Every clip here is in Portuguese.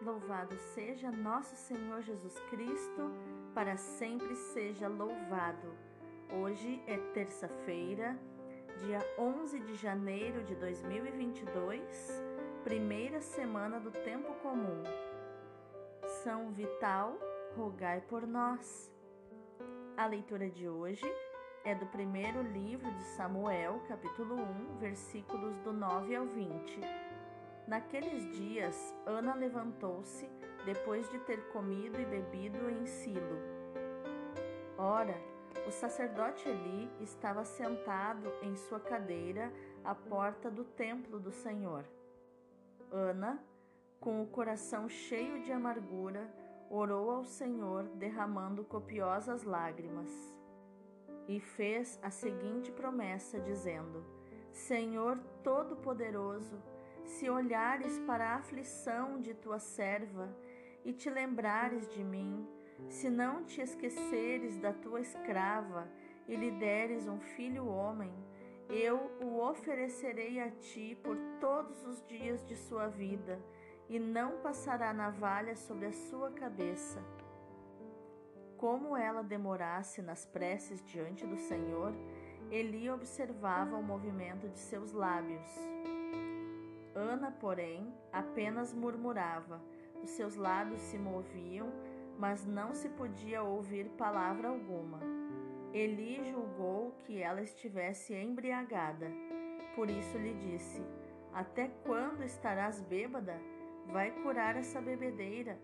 Louvado seja nosso Senhor Jesus Cristo, para sempre seja louvado. Hoje é terça-feira, dia 11 de janeiro de 2022, primeira semana do tempo comum. São Vital, rogai por nós. A leitura de hoje é do primeiro livro de Samuel, capítulo 1, versículos do 9 ao 20. Naqueles dias, Ana levantou-se depois de ter comido e bebido em Silo. Ora, o sacerdote Eli estava sentado em sua cadeira à porta do templo do Senhor. Ana, com o coração cheio de amargura, orou ao Senhor, derramando copiosas lágrimas. E fez a seguinte promessa, dizendo: Senhor Todo-Poderoso, se olhares para a aflição de tua serva e te lembrares de mim, se não te esqueceres da tua escrava e lhe deres um filho homem, eu o oferecerei a ti por todos os dias de sua vida, e não passará navalha sobre a sua cabeça. Como ela demorasse nas preces diante do Senhor, Eli observava o movimento de seus lábios. Ana, porém, apenas murmurava, os seus lábios se moviam, mas não se podia ouvir palavra alguma. Eli julgou que ela estivesse embriagada. Por isso lhe disse: Até quando estarás bêbada? Vai curar essa bebedeira.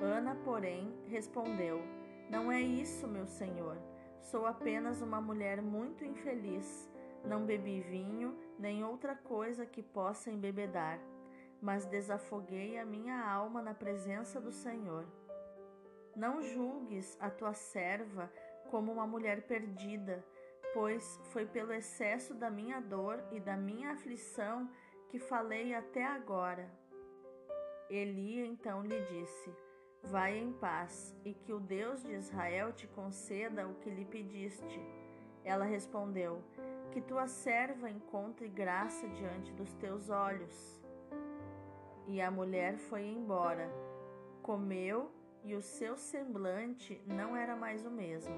Ana, porém, respondeu: Não é isso, meu senhor. Sou apenas uma mulher muito infeliz. Não bebi vinho, nem outra coisa que possa embebedar, mas desafoguei a minha alma na presença do Senhor. Não julgues a tua serva como uma mulher perdida, pois foi pelo excesso da minha dor e da minha aflição que falei até agora. Eli então lhe disse: Vai em paz, e que o Deus de Israel te conceda o que lhe pediste. Ela respondeu: que tua serva encontre graça diante dos teus olhos. E a mulher foi embora, comeu e o seu semblante não era mais o mesmo.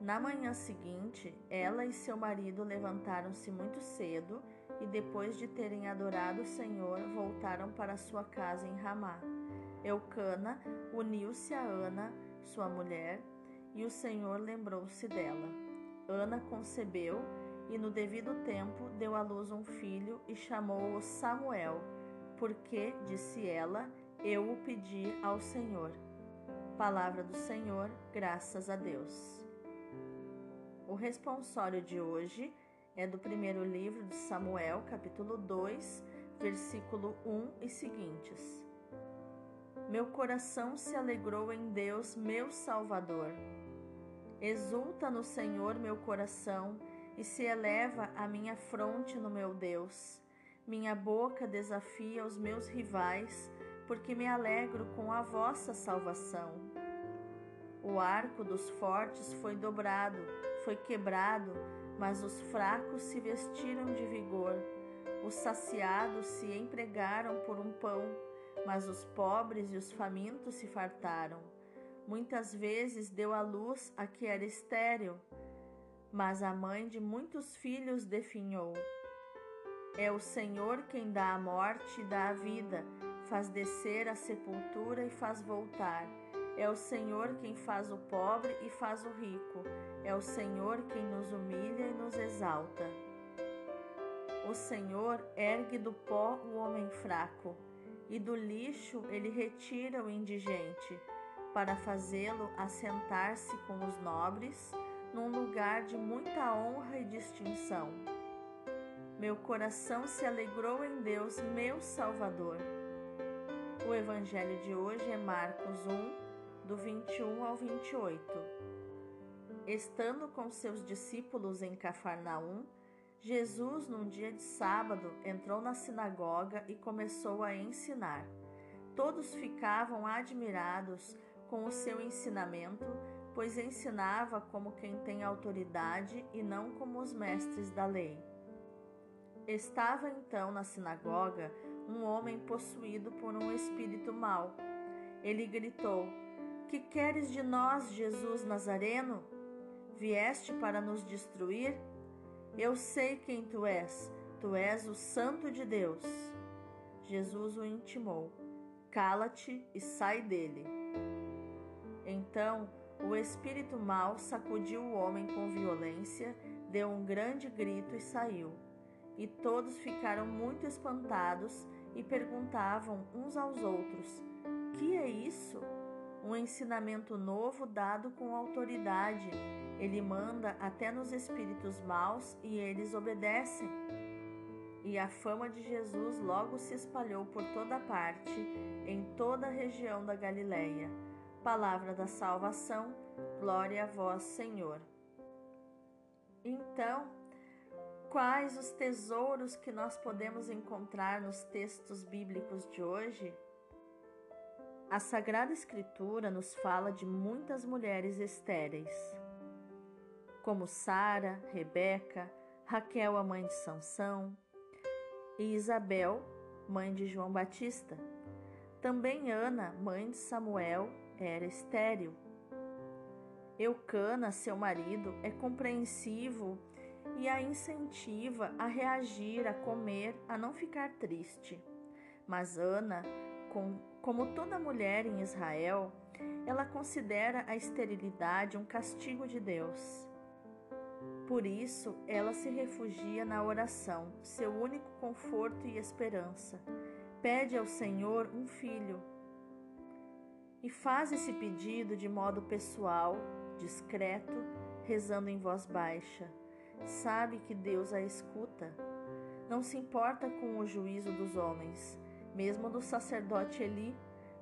Na manhã seguinte, ela e seu marido levantaram-se muito cedo e, depois de terem adorado o Senhor, voltaram para sua casa em Ramá. Eucana uniu-se a Ana, sua mulher, e o Senhor lembrou-se dela. Ana concebeu e, no devido tempo, deu à luz um filho e chamou-o Samuel, porque, disse ela, eu o pedi ao Senhor. Palavra do Senhor, graças a Deus. O responsório de hoje é do primeiro livro de Samuel, capítulo 2, versículo 1 e seguintes. Meu coração se alegrou em Deus, meu Salvador Exulta no Senhor meu coração e se eleva a minha fronte no meu Deus. Minha boca desafia os meus rivais, porque me alegro com a vossa salvação. O arco dos fortes foi dobrado, foi quebrado, mas os fracos se vestiram de vigor. Os saciados se empregaram por um pão, mas os pobres e os famintos se fartaram. Muitas vezes deu à luz a que era estéril, mas a mãe de muitos filhos definhou. É o Senhor quem dá a morte e dá a vida, faz descer a sepultura e faz voltar. É o Senhor quem faz o pobre e faz o rico. É o Senhor quem nos humilha e nos exalta. O Senhor ergue do pó o homem fraco, e do lixo ele retira o indigente para fazê-lo assentar-se com os nobres num lugar de muita honra e distinção. Meu coração se alegrou em Deus, meu Salvador. O evangelho de hoje é Marcos 1, do 21 ao 28. Estando com seus discípulos em Cafarnaum, Jesus, num dia de sábado, entrou na sinagoga e começou a ensinar. Todos ficavam admirados com o seu ensinamento, pois ensinava como quem tem autoridade e não como os mestres da lei. Estava então na sinagoga um homem possuído por um espírito mau. Ele gritou: Que queres de nós, Jesus Nazareno? Vieste para nos destruir? Eu sei quem tu és, tu és o Santo de Deus. Jesus o intimou: Cala-te e sai dele. Então o espírito mau sacudiu o homem com violência, deu um grande grito e saiu. E todos ficaram muito espantados e perguntavam uns aos outros: Que é isso? Um ensinamento novo dado com autoridade. Ele manda até nos espíritos maus e eles obedecem. E a fama de Jesus logo se espalhou por toda parte, em toda a região da Galileia. Palavra da salvação, glória a vós, Senhor. Então, quais os tesouros que nós podemos encontrar nos textos bíblicos de hoje? A Sagrada Escritura nos fala de muitas mulheres estéreis, como Sara, Rebeca, Raquel, a mãe de Sansão, e Isabel, mãe de João Batista. Também Ana, mãe de Samuel, era estéril. Eucana, seu marido, é compreensivo e a incentiva a reagir, a comer, a não ficar triste. Mas Ana, com, como toda mulher em Israel, ela considera a esterilidade um castigo de Deus. Por isso, ela se refugia na oração, seu único conforto e esperança. Pede ao Senhor um filho. E faz esse pedido de modo pessoal, discreto, rezando em voz baixa. Sabe que Deus a escuta. Não se importa com o juízo dos homens, mesmo do sacerdote Eli,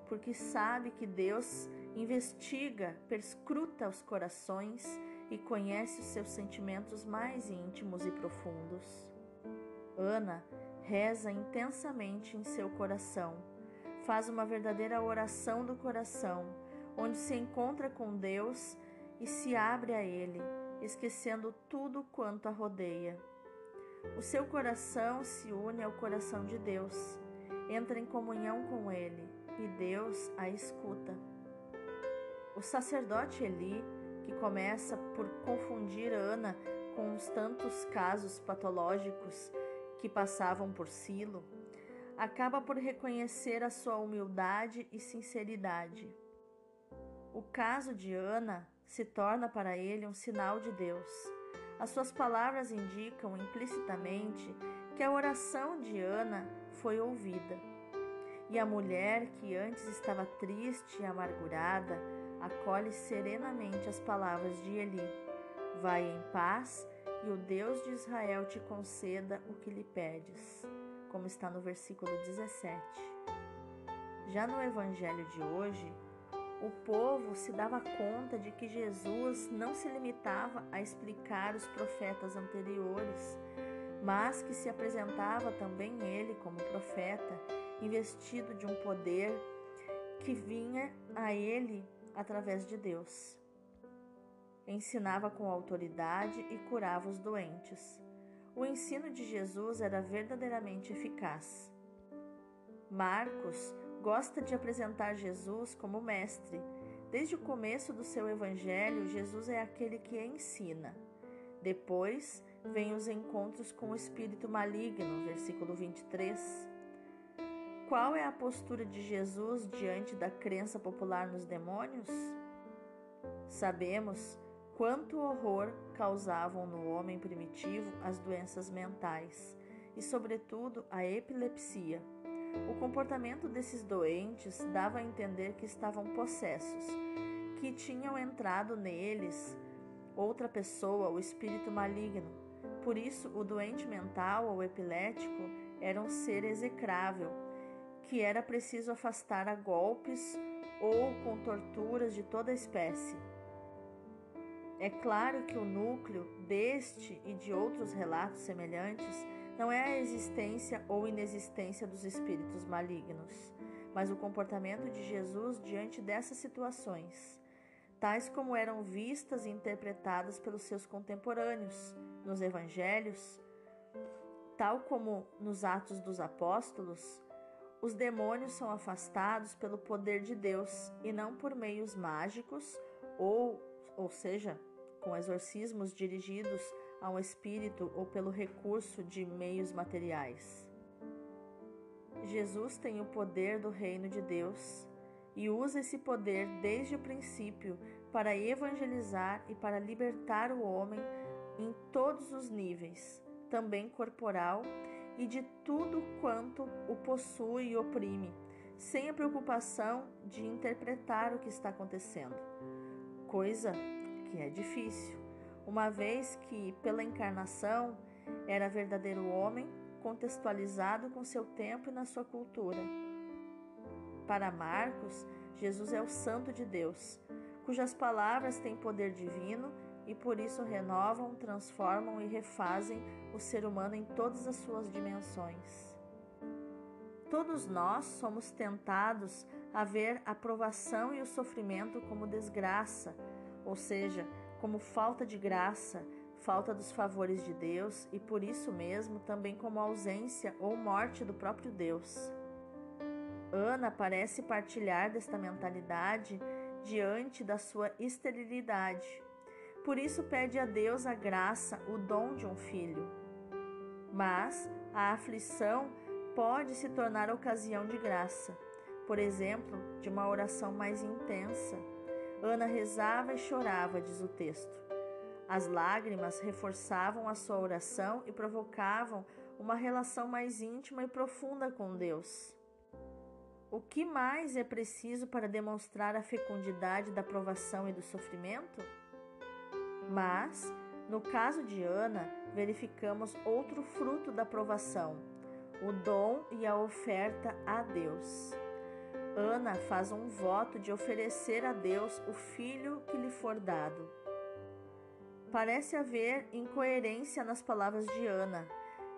porque sabe que Deus investiga, perscruta os corações e conhece os seus sentimentos mais íntimos e profundos. Ana reza intensamente em seu coração, faz uma verdadeira oração do coração, onde se encontra com Deus e se abre a Ele, esquecendo tudo quanto a rodeia. O seu coração se une ao coração de Deus, entra em comunhão com Ele e Deus a escuta. O sacerdote Eli que começa por confundir Ana com os tantos casos patológicos que passavam por Silo, acaba por reconhecer a sua humildade e sinceridade. O caso de Ana se torna para ele um sinal de Deus. As suas palavras indicam implicitamente que a oração de Ana foi ouvida. E a mulher que antes estava triste e amargurada, acolhe serenamente as palavras de Eli: Vai em paz e o Deus de Israel te conceda o que lhe pedes, como está no versículo 17. Já no evangelho de hoje, o povo se dava conta de que Jesus não se limitava a explicar os profetas anteriores, mas que se apresentava também ele como profeta, investido de um poder que vinha a ele através de Deus. Ensinava com autoridade e curava os doentes. O ensino de Jesus era verdadeiramente eficaz. Marcos gosta de apresentar Jesus como mestre. Desde o começo do seu evangelho, Jesus é aquele que ensina. Depois vem os encontros com o espírito maligno, versículo 23. Qual é a postura de Jesus diante da crença popular nos demônios? Sabemos quanto horror causavam no homem primitivo as doenças mentais e, sobretudo, a epilepsia. O comportamento desses doentes dava a entender que estavam possessos, que tinham entrado neles outra pessoa, o espírito maligno. Por isso, o doente mental ou epilético era um ser execrável que era preciso afastar a golpes ou com torturas de toda espécie. É claro que o núcleo deste e de outros relatos semelhantes não é a existência ou inexistência dos espíritos malignos, mas o comportamento de Jesus diante dessas situações, tais como eram vistas e interpretadas pelos seus contemporâneos nos evangelhos, tal como nos Atos dos Apóstolos, os demônios são afastados pelo poder de Deus e não por meios mágicos ou, ou seja, com exorcismos dirigidos a um espírito ou pelo recurso de meios materiais. Jesus tem o poder do reino de Deus e usa esse poder desde o princípio para evangelizar e para libertar o homem em todos os níveis, também corporal e de tudo quanto o possui e oprime, sem a preocupação de interpretar o que está acontecendo. Coisa que é difícil, uma vez que, pela encarnação, era verdadeiro homem, contextualizado com seu tempo e na sua cultura. Para Marcos, Jesus é o Santo de Deus, cujas palavras têm poder divino e por isso renovam, transformam e refazem o ser humano em todas as suas dimensões. Todos nós somos tentados a ver a provação e o sofrimento como desgraça, ou seja, como falta de graça, falta dos favores de Deus e por isso mesmo também como ausência ou morte do próprio Deus. Ana parece partilhar desta mentalidade diante da sua esterilidade por isso pede a Deus a graça, o dom de um filho. Mas a aflição pode se tornar ocasião de graça, por exemplo, de uma oração mais intensa. Ana rezava e chorava, diz o texto. As lágrimas reforçavam a sua oração e provocavam uma relação mais íntima e profunda com Deus. O que mais é preciso para demonstrar a fecundidade da provação e do sofrimento? Mas, no caso de Ana, verificamos outro fruto da provação, o dom e a oferta a Deus. Ana faz um voto de oferecer a Deus o filho que lhe for dado. Parece haver incoerência nas palavras de Ana.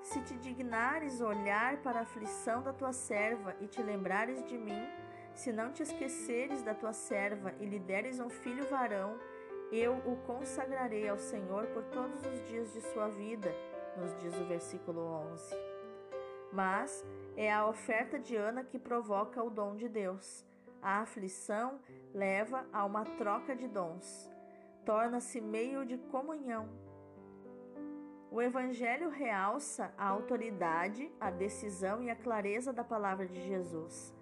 Se te dignares olhar para a aflição da tua serva e te lembrares de mim, se não te esqueceres da tua serva e lhe deres um filho varão, eu o consagrarei ao Senhor por todos os dias de sua vida, nos diz o versículo 11. Mas é a oferta de Ana que provoca o dom de Deus. A aflição leva a uma troca de dons, torna-se meio de comunhão. O Evangelho realça a autoridade, a decisão e a clareza da palavra de Jesus.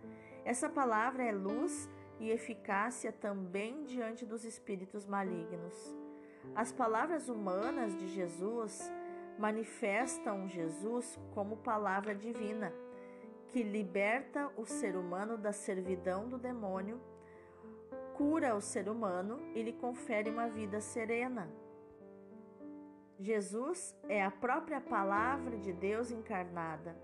Essa palavra é luz e eficácia também diante dos espíritos malignos. As palavras humanas de Jesus manifestam Jesus como palavra divina, que liberta o ser humano da servidão do demônio, cura o ser humano e lhe confere uma vida serena. Jesus é a própria palavra de Deus encarnada,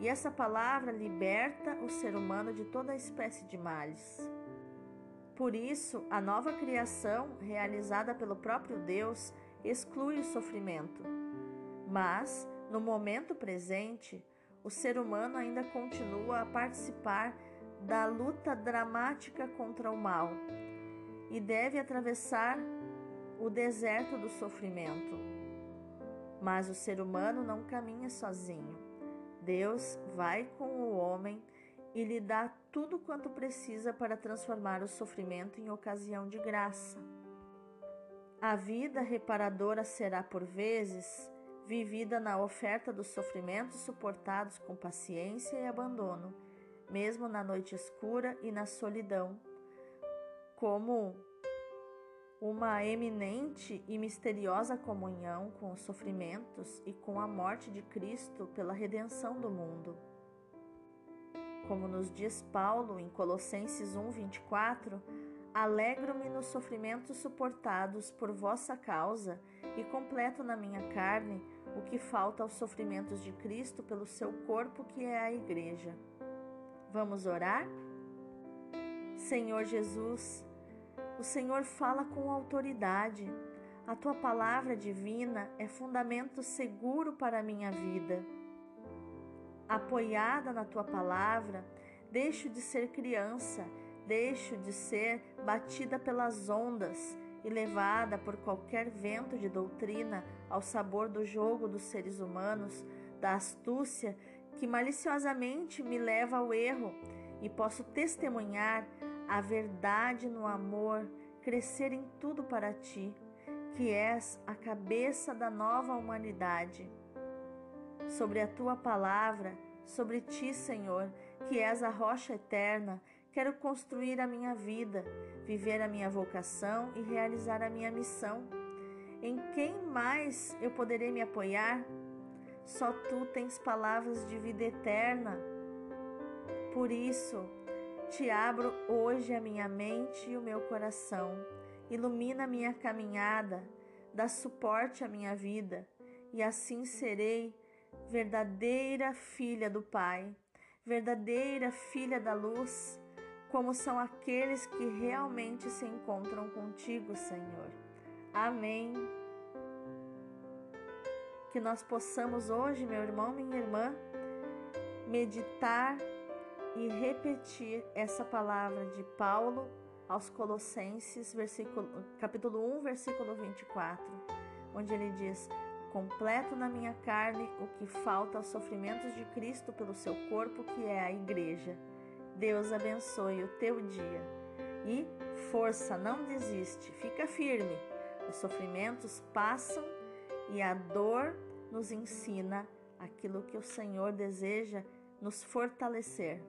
e essa palavra liberta o ser humano de toda espécie de males. Por isso, a nova criação, realizada pelo próprio Deus, exclui o sofrimento. Mas, no momento presente, o ser humano ainda continua a participar da luta dramática contra o mal e deve atravessar o deserto do sofrimento. Mas o ser humano não caminha sozinho. Deus vai com o homem e lhe dá tudo quanto precisa para transformar o sofrimento em ocasião de graça. A vida reparadora será, por vezes, vivida na oferta dos sofrimentos suportados com paciência e abandono, mesmo na noite escura e na solidão, como uma eminente e misteriosa comunhão com os sofrimentos e com a morte de Cristo pela redenção do mundo. Como nos diz Paulo em Colossenses 1:24, alegro-me nos sofrimentos suportados por vossa causa e completo na minha carne o que falta aos sofrimentos de Cristo pelo seu corpo, que é a igreja. Vamos orar? Senhor Jesus, o Senhor fala com autoridade. A tua palavra divina é fundamento seguro para a minha vida apoiada na tua palavra, deixo de ser criança, deixo de ser batida pelas ondas e levada por qualquer vento de doutrina ao sabor do jogo dos seres humanos, da astúcia que maliciosamente me leva ao erro e posso testemunhar a verdade no amor, crescer em tudo para ti, que és a cabeça da nova humanidade. Sobre a tua palavra, sobre ti, Senhor, que és a rocha eterna, quero construir a minha vida, viver a minha vocação e realizar a minha missão. Em quem mais eu poderei me apoiar? Só tu tens palavras de vida eterna. Por isso, te abro hoje a minha mente e o meu coração. Ilumina a minha caminhada, dá suporte à minha vida, e assim serei verdadeira filha do Pai, verdadeira filha da luz, como são aqueles que realmente se encontram contigo, Senhor. Amém. Que nós possamos hoje, meu irmão, minha irmã, meditar e repetir essa palavra de Paulo aos Colossenses, versículo, capítulo 1, versículo 24, onde ele diz: Completo na minha carne o que falta aos sofrimentos de Cristo pelo seu corpo, que é a igreja. Deus abençoe o teu dia. E força, não desiste, fica firme. Os sofrimentos passam e a dor nos ensina aquilo que o Senhor deseja nos fortalecer.